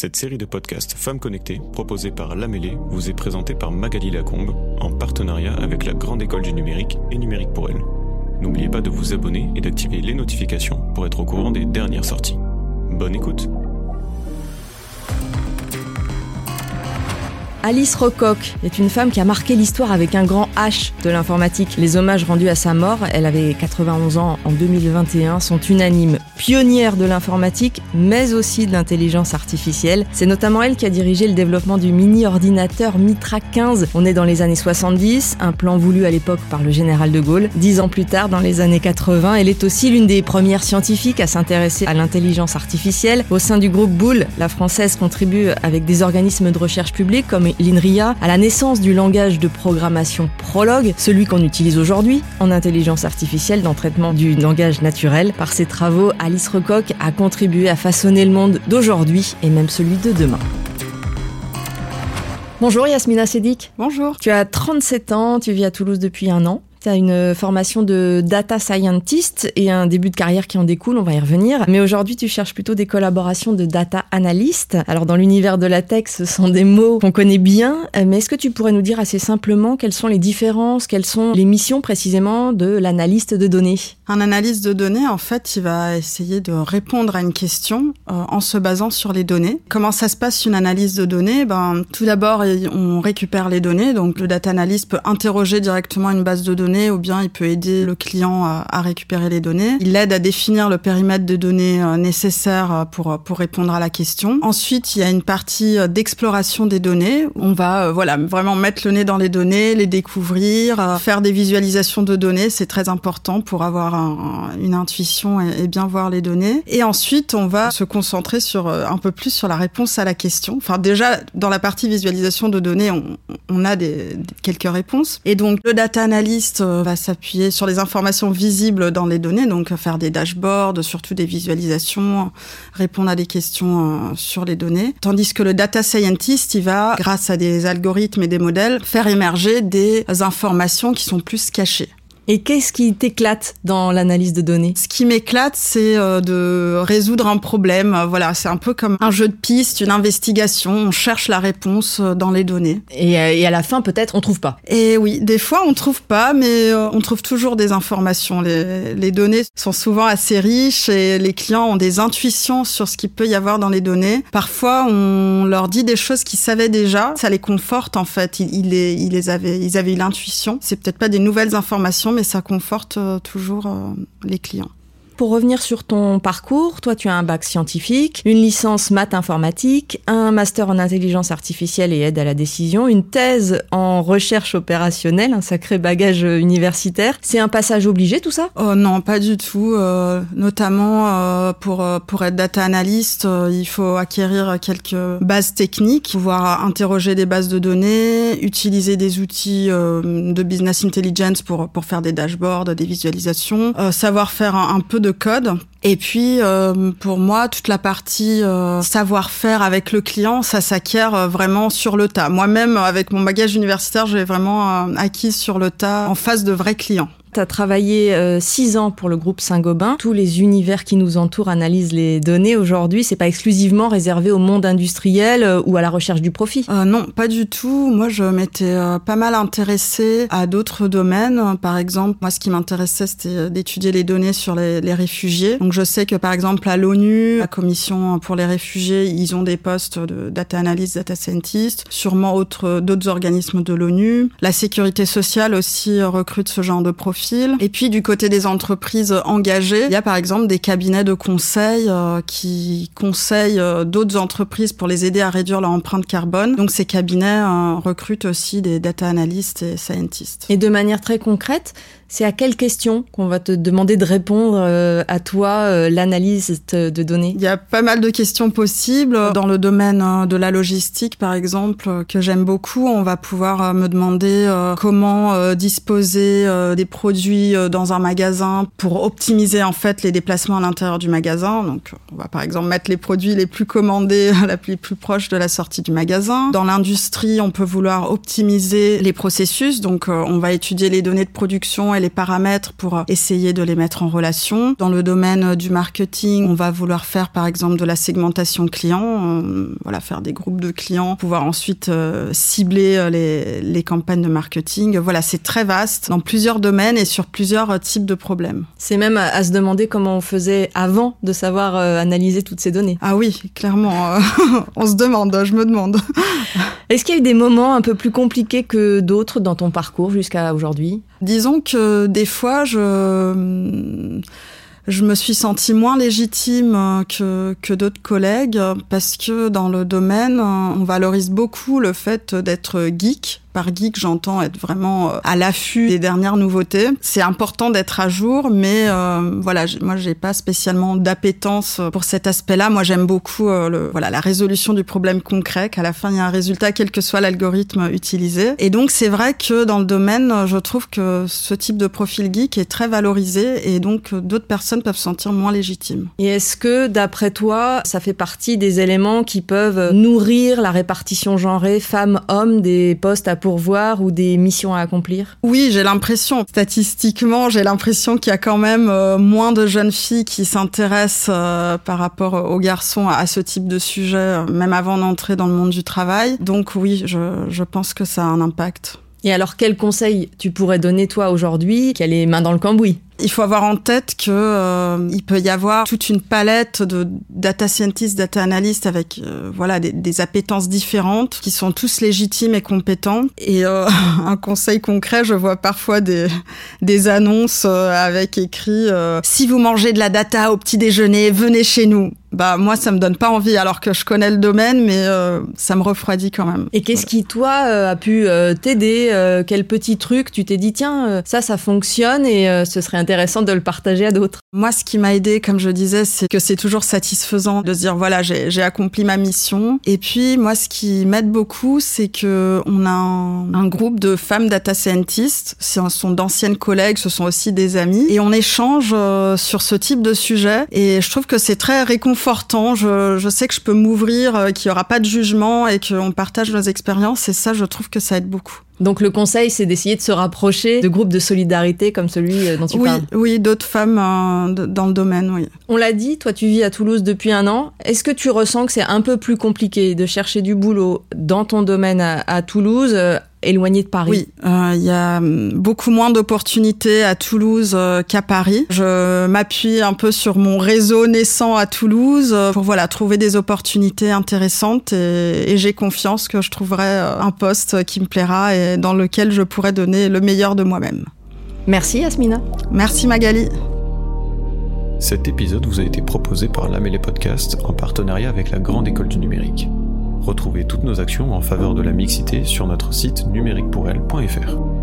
Cette série de podcasts Femmes Connectées, proposée par Lamélé, vous est présentée par Magali Lacombe, en partenariat avec la Grande École du Numérique et Numérique pour elle. N'oubliez pas de vous abonner et d'activer les notifications pour être au courant des dernières sorties. Bonne écoute Alice Rocoq est une femme qui a marqué l'histoire avec un grand H de l'informatique. Les hommages rendus à sa mort, elle avait 91 ans en 2021, sont unanimes. Pionnière de l'informatique, mais aussi de l'intelligence artificielle. C'est notamment elle qui a dirigé le développement du mini-ordinateur Mitra 15. On est dans les années 70, un plan voulu à l'époque par le général de Gaulle. Dix ans plus tard, dans les années 80, elle est aussi l'une des premières scientifiques à s'intéresser à l'intelligence artificielle. Au sein du groupe Boule, la française contribue avec des organismes de recherche publics comme l'INRIA à la naissance du langage de programmation Prolog, celui qu'on utilise aujourd'hui en intelligence artificielle dans le traitement du langage naturel. Par ses travaux, Alice Recoq a contribué à façonner le monde d'aujourd'hui et même celui de demain. Bonjour Yasmina Sedik. Bonjour. Tu as 37 ans, tu vis à Toulouse depuis un an. Tu as une formation de data scientist et un début de carrière qui en découle, on va y revenir. Mais aujourd'hui, tu cherches plutôt des collaborations de data analyst. Alors, dans l'univers de la tech, ce sont des mots qu'on connaît bien, mais est-ce que tu pourrais nous dire assez simplement quelles sont les différences, quelles sont les missions précisément de l'analyste de données? Un analyste de données, en fait, il va essayer de répondre à une question euh, en se basant sur les données. Comment ça se passe une analyse de données? Ben, tout d'abord, on récupère les données. Donc, le data analyst peut interroger directement une base de données ou bien il peut aider le client à, récupérer les données. Il aide à définir le périmètre de données euh, nécessaire euh, pour, euh, pour répondre à la question. Ensuite, il y a une partie d'exploration des données. On va voilà vraiment mettre le nez dans les données, les découvrir, faire des visualisations de données. C'est très important pour avoir une intuition et, bien voir les données. Et ensuite, on va se concentrer sur un peu plus sur la réponse à la question. Enfin, déjà dans la partie visualisation de données, on, on a des, quelques réponses. Et donc le data analyst euh, va s'appuyer sur les informations visibles dans les données, donc faire des dashboards, surtout des visualisations, répondre à des questions euh, sur les données. Tandis que le data scientist, il va, grâce à des algorithmes et des modèles, faire émerger des informations qui sont plus cachées. Et qu'est-ce qui t'éclate dans l'analyse de données? Ce qui m'éclate, c'est euh, de résoudre un problème. Voilà, c'est un peu comme un jeu de piste, une investigation. On cherche la réponse euh, dans les données. Et, euh, et à la fin, peut-être, on trouve pas. Et oui, des fois, on trouve pas, mais on trouve toujours des informations. Les, les données sont souvent assez riches et les clients ont des intuitions sur ce qu'il peut y avoir dans les données. Parfois, on leur dit des choses qu'ils savaient déjà. Ça les conforte, en fait. Ils, ils, les, ils les avaient, ils avaient l'intuition. C'est peut-être pas des nouvelles informations, mais ça conforte euh, toujours euh, les clients. Pour revenir sur ton parcours, toi tu as un bac scientifique, une licence maths informatique, un master en intelligence artificielle et aide à la décision, une thèse en recherche opérationnelle, un sacré bagage universitaire. C'est un passage obligé tout ça? Oh, Non, pas du tout. Euh, notamment euh, pour euh, pour être data analyst, euh, il faut acquérir quelques bases techniques, pouvoir interroger des bases de données, utiliser des outils de business intelligence pour pour faire des dashboards, des visualisations, savoir faire un peu de code. Et puis, euh, pour moi, toute la partie euh, savoir-faire avec le client, ça s'acquiert euh, vraiment sur le tas. Moi-même, avec mon bagage universitaire, j'ai vraiment acquis sur le tas en face de vrais clients. Tu as travaillé euh, six ans pour le groupe Saint-Gobain. Tous les univers qui nous entourent analysent les données aujourd'hui. C'est pas exclusivement réservé au monde industriel euh, ou à la recherche du profit. Euh, non, pas du tout. Moi, je m'étais pas mal intéressée à d'autres domaines. Par exemple, moi, ce qui m'intéressait, c'était d'étudier les données sur les, les, réfugiés. Donc, je sais que, par exemple, à l'ONU, la Commission pour les réfugiés, ils ont des postes de data analyst, data scientist. Sûrement d'autres organismes de l'ONU. La sécurité sociale aussi recrute ce genre de profil et puis du côté des entreprises engagées, il y a par exemple des cabinets de conseil euh, qui conseillent euh, d'autres entreprises pour les aider à réduire leur empreinte carbone. Donc ces cabinets euh, recrutent aussi des data analysts et scientists. Et de manière très concrète, c'est à quelle question qu'on va te demander de répondre à toi, euh, l'analyse de données Il y a pas mal de questions possibles. Dans le domaine euh, de la logistique, par exemple, que j'aime beaucoup, on va pouvoir me demander comment disposer des produits dans un magasin pour optimiser en fait les déplacements à l'intérieur du magasin. Donc, on va par exemple mettre les produits les plus commandés, les plus proches de la sortie du magasin. Dans l'industrie, on peut vouloir optimiser les processus. Donc, on va étudier les données de production les paramètres pour essayer de les mettre en relation. Dans le domaine domaine du marketing, on va vouloir faire par exemple de la segmentation client, voilà, faire des groupes de clients, pouvoir ensuite cibler les, les campagnes de marketing. Voilà, c'est très vaste dans plusieurs domaines et sur plusieurs types de problèmes. C'est même à, se demander comment on faisait avant de savoir analyser toutes ces données. Ah oui, clairement. on se demande, je me demande. Est-ce qu'il y a eu des moments un peu plus compliqués que d'autres dans ton parcours jusqu'à aujourd'hui? Disons que des fois, je je me suis sentie moins légitime que, que d'autres collègues parce que dans le domaine, on valorise beaucoup le fait d'être geek par geek, j'entends être vraiment euh, à l'affût des dernières nouveautés. C'est important d'être à jour, mais euh, voilà, moi j'ai pas spécialement d'appétence pour cet aspect-là. Moi j'aime beaucoup euh, le, voilà la résolution du problème concret, qu'à la fin il y a un résultat quel que soit l'algorithme utilisé. Et donc c'est vrai que dans le domaine, je trouve que ce type de profil geek est très valorisé et donc d'autres personnes peuvent se sentir moins légitimes. Et est-ce que d'après toi, ça fait partie des éléments qui peuvent nourrir la répartition genrée femmes-hommes des postes à voir ou des missions à accomplir Oui, j'ai l'impression. Statistiquement, j'ai l'impression qu'il y a quand même euh, moins de jeunes filles qui s'intéressent euh, par rapport aux garçons à, ce type de sujet, euh, même avant d'entrer dans le monde du travail. Donc oui, je, je pense que ça a un impact. Et alors, quel conseil tu pourrais donner toi aujourd'hui qui a les mains dans le cambouis? Il faut avoir en tête que euh, il peut y avoir toute une palette de data scientists, data analysts avec euh, voilà des, des, appétences différentes qui sont tous légitimes et compétents. Et euh, un conseil concret, je vois parfois des des annonces avec écrit si vous mangez de la data au petit déjeuner, venez chez nous bah moi ça me donne pas envie alors que je connais le domaine mais euh, ça me refroidit quand même. Et qu'est-ce qui toi euh, a pu euh, t'aider Quel petit truc tu t'es dit tiens ça ça fonctionne et ce serait intéressant de le partager à d'autres Moi ce qui m'a aidé comme je disais c'est que c'est toujours satisfaisant de se dire voilà j'ai accompli ma mission et puis moi ce qui m'aide beaucoup c'est que on a un, groupe de femmes data scientists, ce sont d'anciennes collègues, ce sont aussi des amis et on échange sur ce type de sujet et je trouve que c'est très réconfortant confortant. Je, je sais que je peux m'ouvrir, euh, qu'il n'y aura pas de jugement et qu'on partage nos expériences. Et ça, je trouve que ça aide beaucoup. Donc le conseil, c'est d'essayer de se rapprocher de groupes de solidarité comme celui euh, dont tu oui, parles. Oui, d'autres femmes euh, dans le domaine, oui. On l'a dit, toi tu vis à Toulouse depuis un an. Est-ce que tu ressens que c'est un peu plus compliqué de chercher du boulot dans ton domaine à, Toulouse éloigné de Paris Oui, euh, il y a hum, beaucoup moins d'opportunités à Toulouse qu'à Paris. Je m'appuie un peu sur mon réseau naissant à Toulouse pour voilà trouver des opportunités intéressantes et, et j'ai confiance que je trouverai un poste qui me plaira et dans lequel je pourrais donner le meilleur de moi-même. Merci Yasmina. Merci Magali. Cet épisode vous a été proposé par l'Amélé Podcast en partenariat avec la Grande École du Numérique. Retrouvez toutes nos actions en faveur de la mixité sur notre site numériquepourelle.fr.